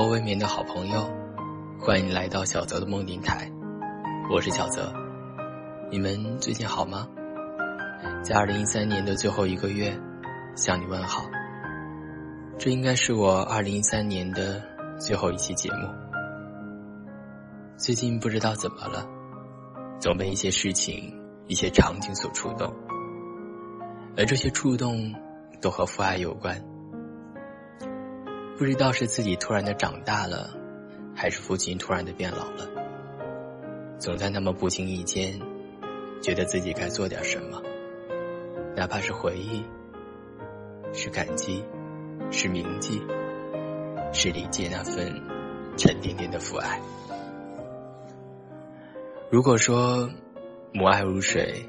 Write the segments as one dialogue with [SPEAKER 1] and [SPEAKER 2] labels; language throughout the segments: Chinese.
[SPEAKER 1] 所有未眠的好朋友，欢迎来到小泽的梦电台，我是小泽。你们最近好吗？在二零一三年的最后一个月，向你问好。这应该是我二零一三年的最后一期节目。最近不知道怎么了，总被一些事情、一些场景所触动，而这些触动都和父爱有关。不知道是自己突然的长大了，还是父亲突然的变老了。总在那么不经意间，觉得自己该做点什么，哪怕是回忆，是感激，是铭记，是理解那份沉甸甸的父爱。如果说母爱如水，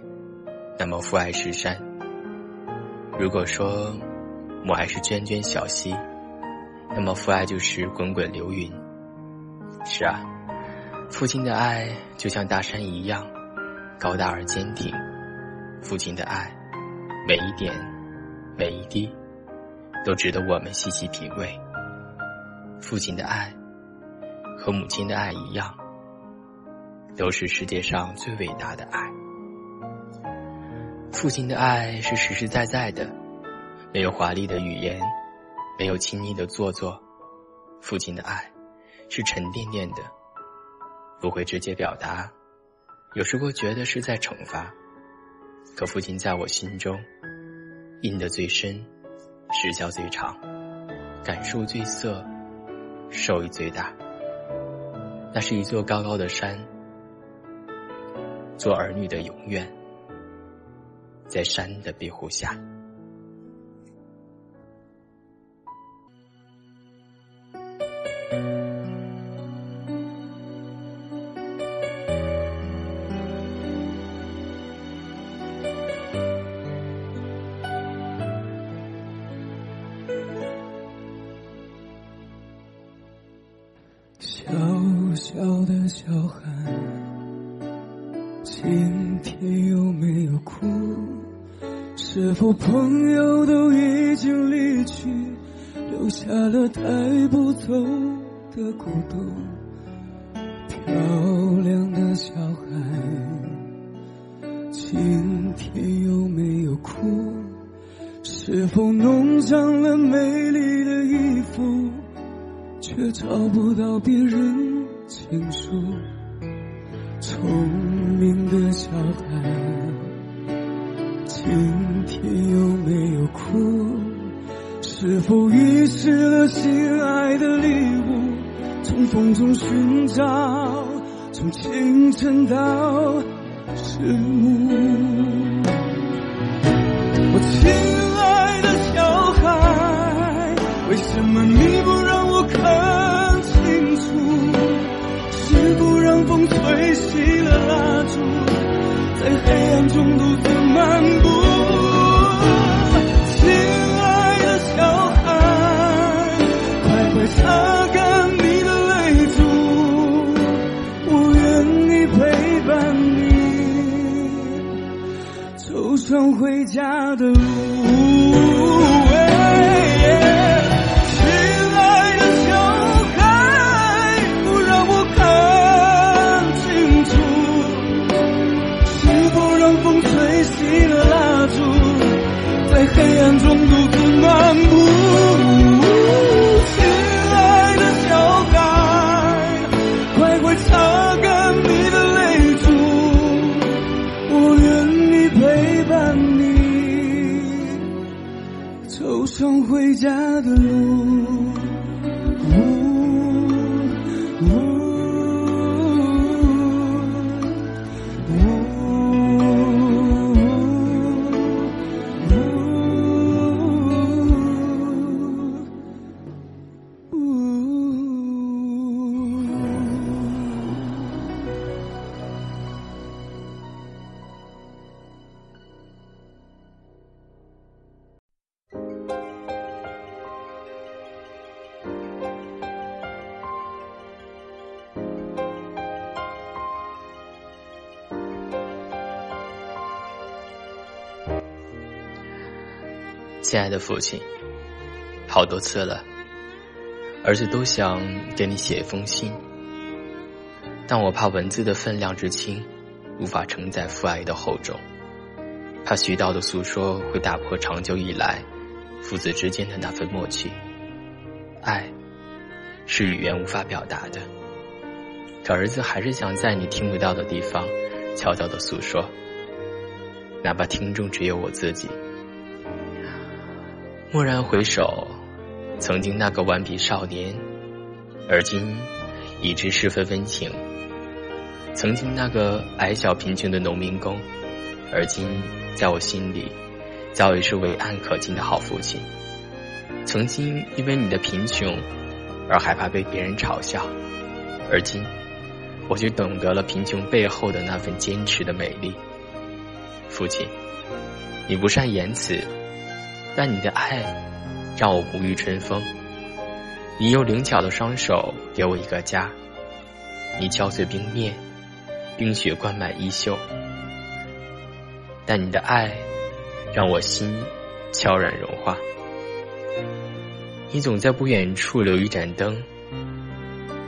[SPEAKER 1] 那么父爱是山；如果说母爱是涓涓小溪。那么父爱就是滚滚流云。是啊，父亲的爱就像大山一样，高大而坚挺。父亲的爱，每一点，每一滴，都值得我们细细品味。父亲的爱，和母亲的爱一样，都是世界上最伟大的爱。父亲的爱是实实在在的，没有华丽的语言。没有亲昵的做作，父亲的爱是沉甸甸的，不会直接表达，有时候觉得是在惩罚。可父亲在我心中印得最深，时效最长，感受最涩，受益最大。那是一座高高的山，做儿女的永远，在山的庇护下。
[SPEAKER 2] 漂亮的小孩，今天有没有哭？是否弄脏了美丽的衣服？却找不到别人倾诉。聪明的小孩，今天有没有哭？是否遗失了心爱的礼物？风中寻找，从清晨到日暮。我亲爱的小孩，为什么你不让我？看清楚，是不让风吹熄了回家的路。亲爱的
[SPEAKER 1] 父亲，好多次了，儿子都想给你写一封信，但我怕文字的分量之轻，无法承载父爱的厚重，怕絮叨的诉说会打破长久以来父子之间的那份默契。爱，是语言无法表达的，可儿子还是想在你听不到的地方，悄悄的诉说，哪怕听众只有我自己。蓦然回首。曾经那个顽皮少年，而今已知十分温情；曾经那个矮小贫穷的农民工，而今在我心里早已是伟岸可敬的好父亲。曾经因为你的贫穷而害怕被别人嘲笑，而今我却懂得了贫穷背后的那份坚持的美丽。父亲，你不善言辞，但你的爱。让我不遇春风。你用灵巧的双手给我一个家。你敲碎冰面，冰雪灌满衣袖。但你的爱，让我心悄然融化。你总在不远处留一盏灯，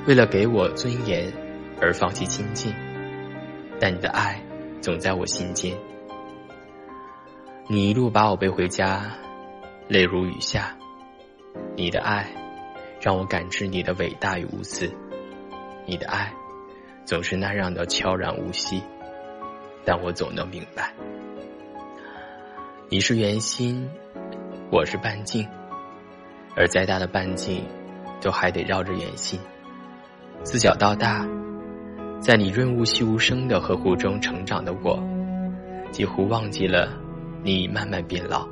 [SPEAKER 1] 为了给我尊严而放弃亲近。但你的爱，总在我心间。你一路把我背回家。泪如雨下，你的爱让我感知你的伟大与无私，你的爱总是那样的悄然无息，但我总能明白，你是圆心，我是半径，而再大的半径都还得绕着圆心。自小到大，在你润物细无声的呵护中成长的我，几乎忘记了你慢慢变老。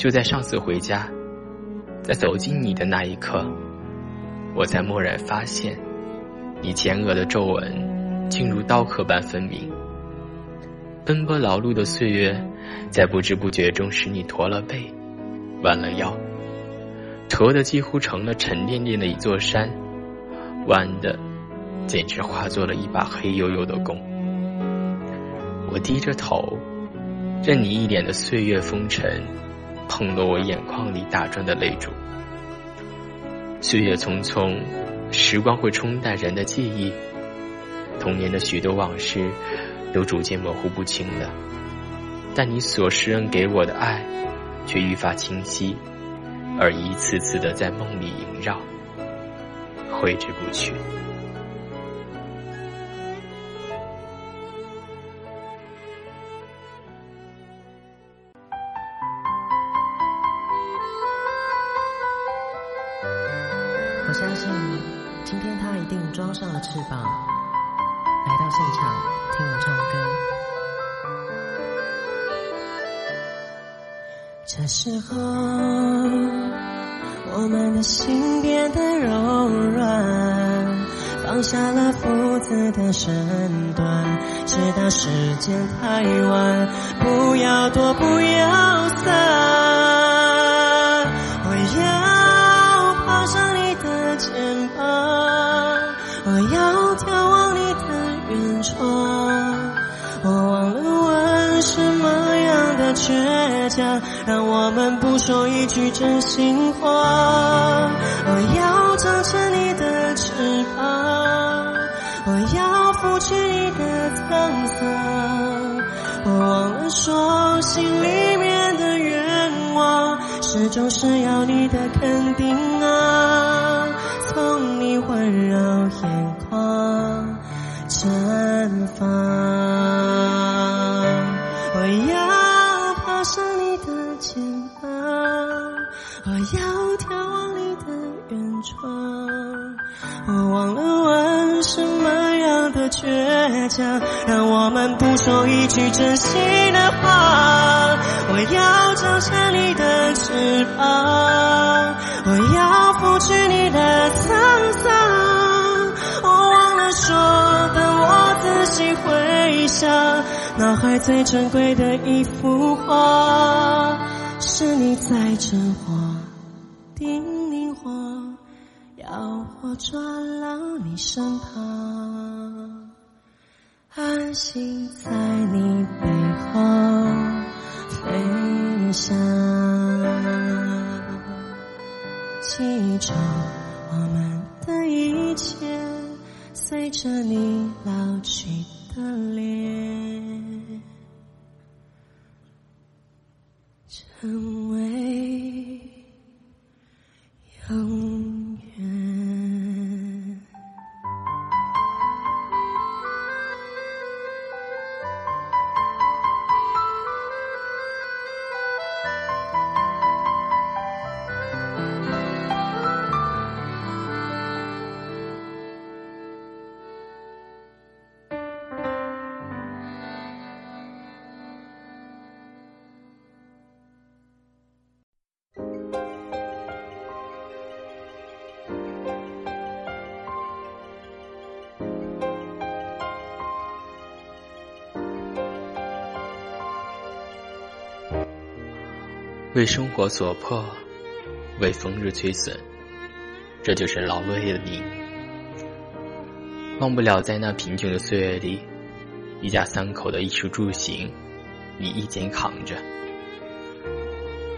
[SPEAKER 1] 就在上次回家，在走进你的那一刻，我才蓦然发现，你前额的皱纹竟如刀刻般分明。奔波劳碌的岁月，在不知不觉中使你驼了背，弯了腰，驼的几乎成了沉甸甸的一座山，弯的简直化作了一把黑黝黝的弓。我低着头，任你一脸的岁月风尘。碰落我眼眶里打转的泪珠。岁月匆匆，时光会冲淡人的记忆，童年的许多往事都逐渐模糊不清了。但你所施恩给我的爱，却愈发清晰，而一次次的在梦里萦绕，挥之不去。
[SPEAKER 3] 我相信今天他一定装上了翅膀，来到现场听我唱歌。这时候，我们的心变得柔软，放下了父子的身段，直到时间太晚，不要躲，不要散。让我们不说一句真心话。我要长成你的翅膀，我要拂去你的沧桑。我忘了说，心里面的愿望，始终是要你的肯定啊。从你温柔眼眶绽放。的肩膀我要眺望你的远窗，我忘了问什么样的倔强，让我们不说一句真心的话。我要张开你的翅膀，我要拂去你的沧桑。我忘了说，等我仔细回想，脑海最珍贵的一幅画，是你在真话，叮咛我。要我抓牢你身旁，安心在你背后飞翔。记住我们的一切随着你老去的脸，为
[SPEAKER 1] 生活所迫，为风日摧损，这就是劳累的你。忘不了在那贫穷的岁月里，一家三口的衣食住行，你一肩扛着；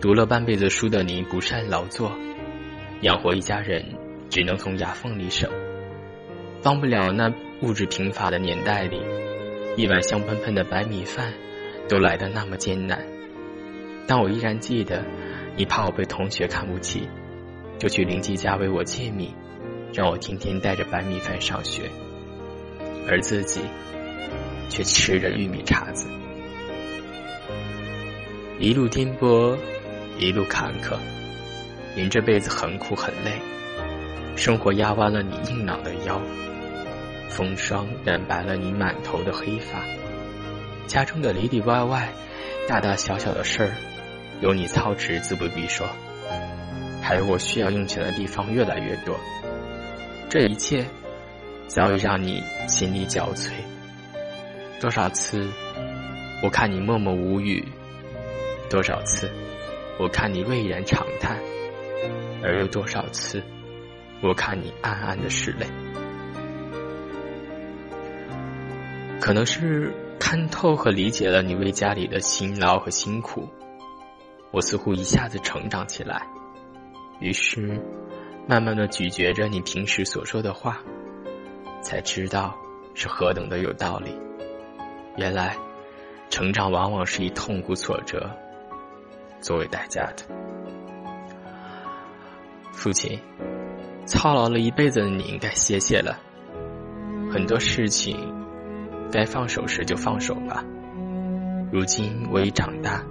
[SPEAKER 1] 读了半辈子书的你不善劳作，养活一家人只能从牙缝里省。忘不了那物质贫乏的年代里，一碗香喷喷的白米饭都来得那么艰难。但我依然记得，你怕我被同学看不起，就去邻居家为我借米，让我天天带着白米饭上学，而自己却吃着玉米碴子。一路颠簸，一路坎坷，您这辈子很苦很累，生活压弯了你硬朗的腰，风霜染白了你满头的黑发，家中的里里外外，大大小小的事儿。有你操持，自不必说；还有我需要用钱的地方越来越多。这一切早已让你心力交瘁。多少次，我看你默默无语；多少次，我看你巍然长叹；而又多少次，我看你暗暗的拭泪。可能是看透和理解了你为家里的辛劳和辛苦。我似乎一下子成长起来，于是慢慢的咀嚼着你平时所说的话，才知道是何等的有道理。原来，成长往往是以痛苦挫折作为代价的。父亲，操劳了一辈子的你应该歇歇了，很多事情该放手时就放手吧。如今我已长大。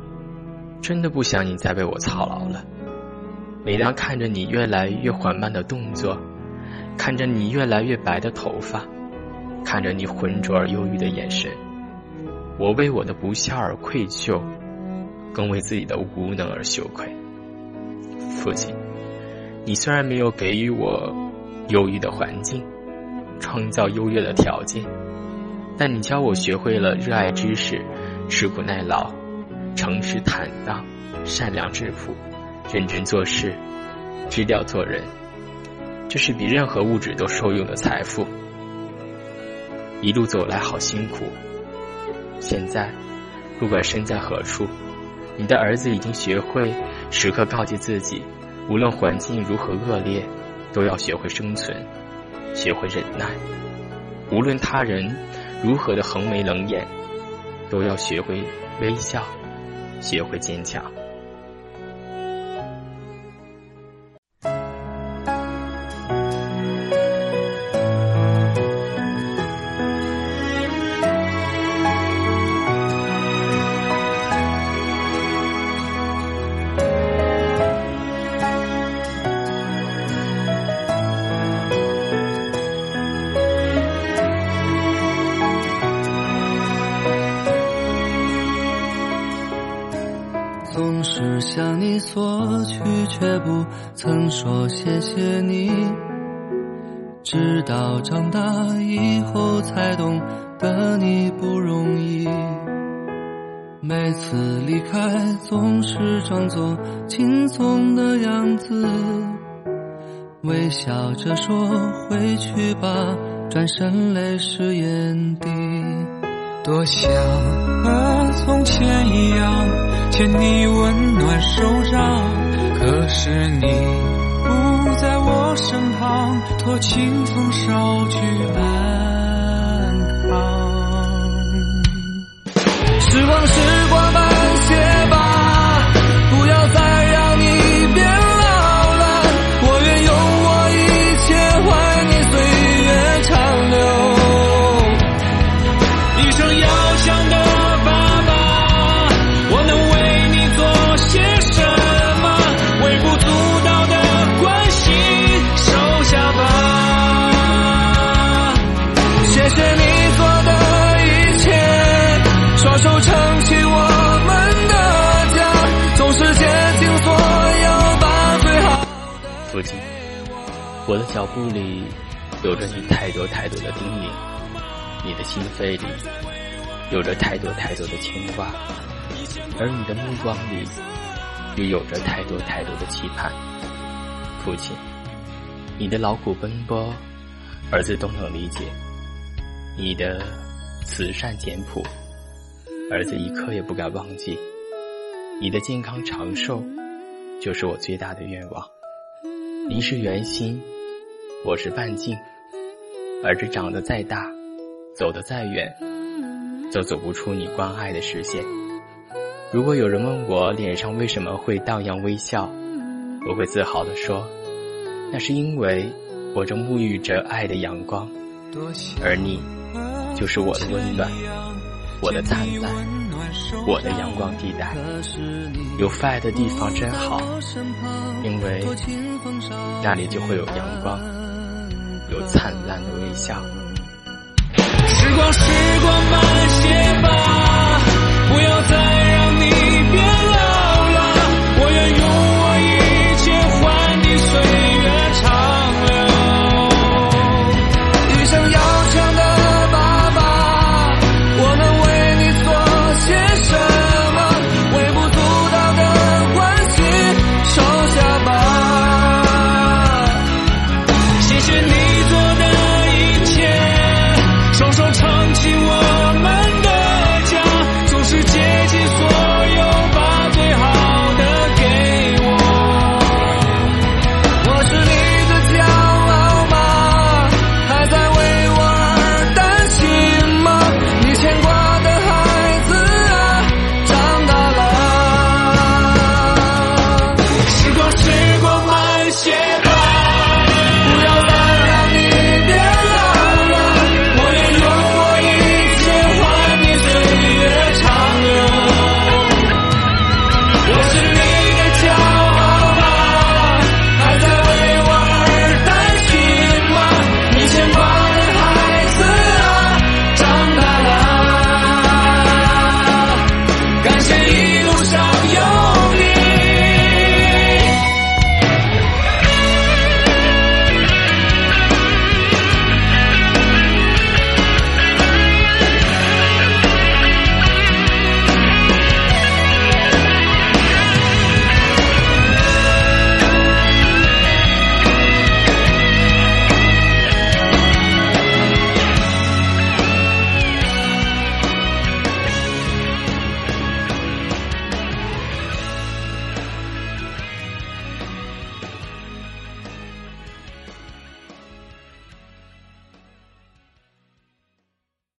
[SPEAKER 1] 真的不想你再为我操劳了。每当看着你越来越缓慢的动作，看着你越来越白的头发，看着你浑浊而忧郁的眼神，我为我的不孝而愧疚，更为自己的无能而羞愧。父亲，你虽然没有给予我优异的环境，创造优越的条件，但你教我学会了热爱知识，吃苦耐劳。诚实坦荡，善良质朴，认真做事，低调做人，这是比任何物质都受用的财富。一路走来好辛苦，现在不管身在何处，你的儿子已经学会时刻告诫自己，无论环境如何恶劣，都要学会生存，学会忍耐；无论他人如何的横眉冷眼，都要学会微笑。学会坚强。
[SPEAKER 2] 说谢谢你。直到长大以后，才懂得你不容易。每次离开，总是装作轻松的样子，微笑着说回去吧，转身泪湿眼底。多想和从前一样牵你温暖手掌，可是你。我
[SPEAKER 4] 身旁，托清风捎去安康。时光，时我的
[SPEAKER 1] 脚步里有着你太多太多的叮咛，你的心扉里有着太多太多的牵挂，而你的目光里又有着太多太多的期盼。父亲，你的劳苦奔波，儿子都能理解；你的慈善简朴，儿子一刻也不敢忘记。你的健康长寿，就是我最大的愿望。您是圆心，我是半径，而这长得再大，走得再远，都走不出你关爱的视线。如果有人问我脸上为什么会荡漾微笑，我会自豪地说，那是因为我正沐浴着爱的阳光，而你就是我的温暖，我的灿烂，我的阳光地带。有 fi 的地方真好，因为那里就会有阳光，有灿烂的微笑。
[SPEAKER 4] 时光，时光慢。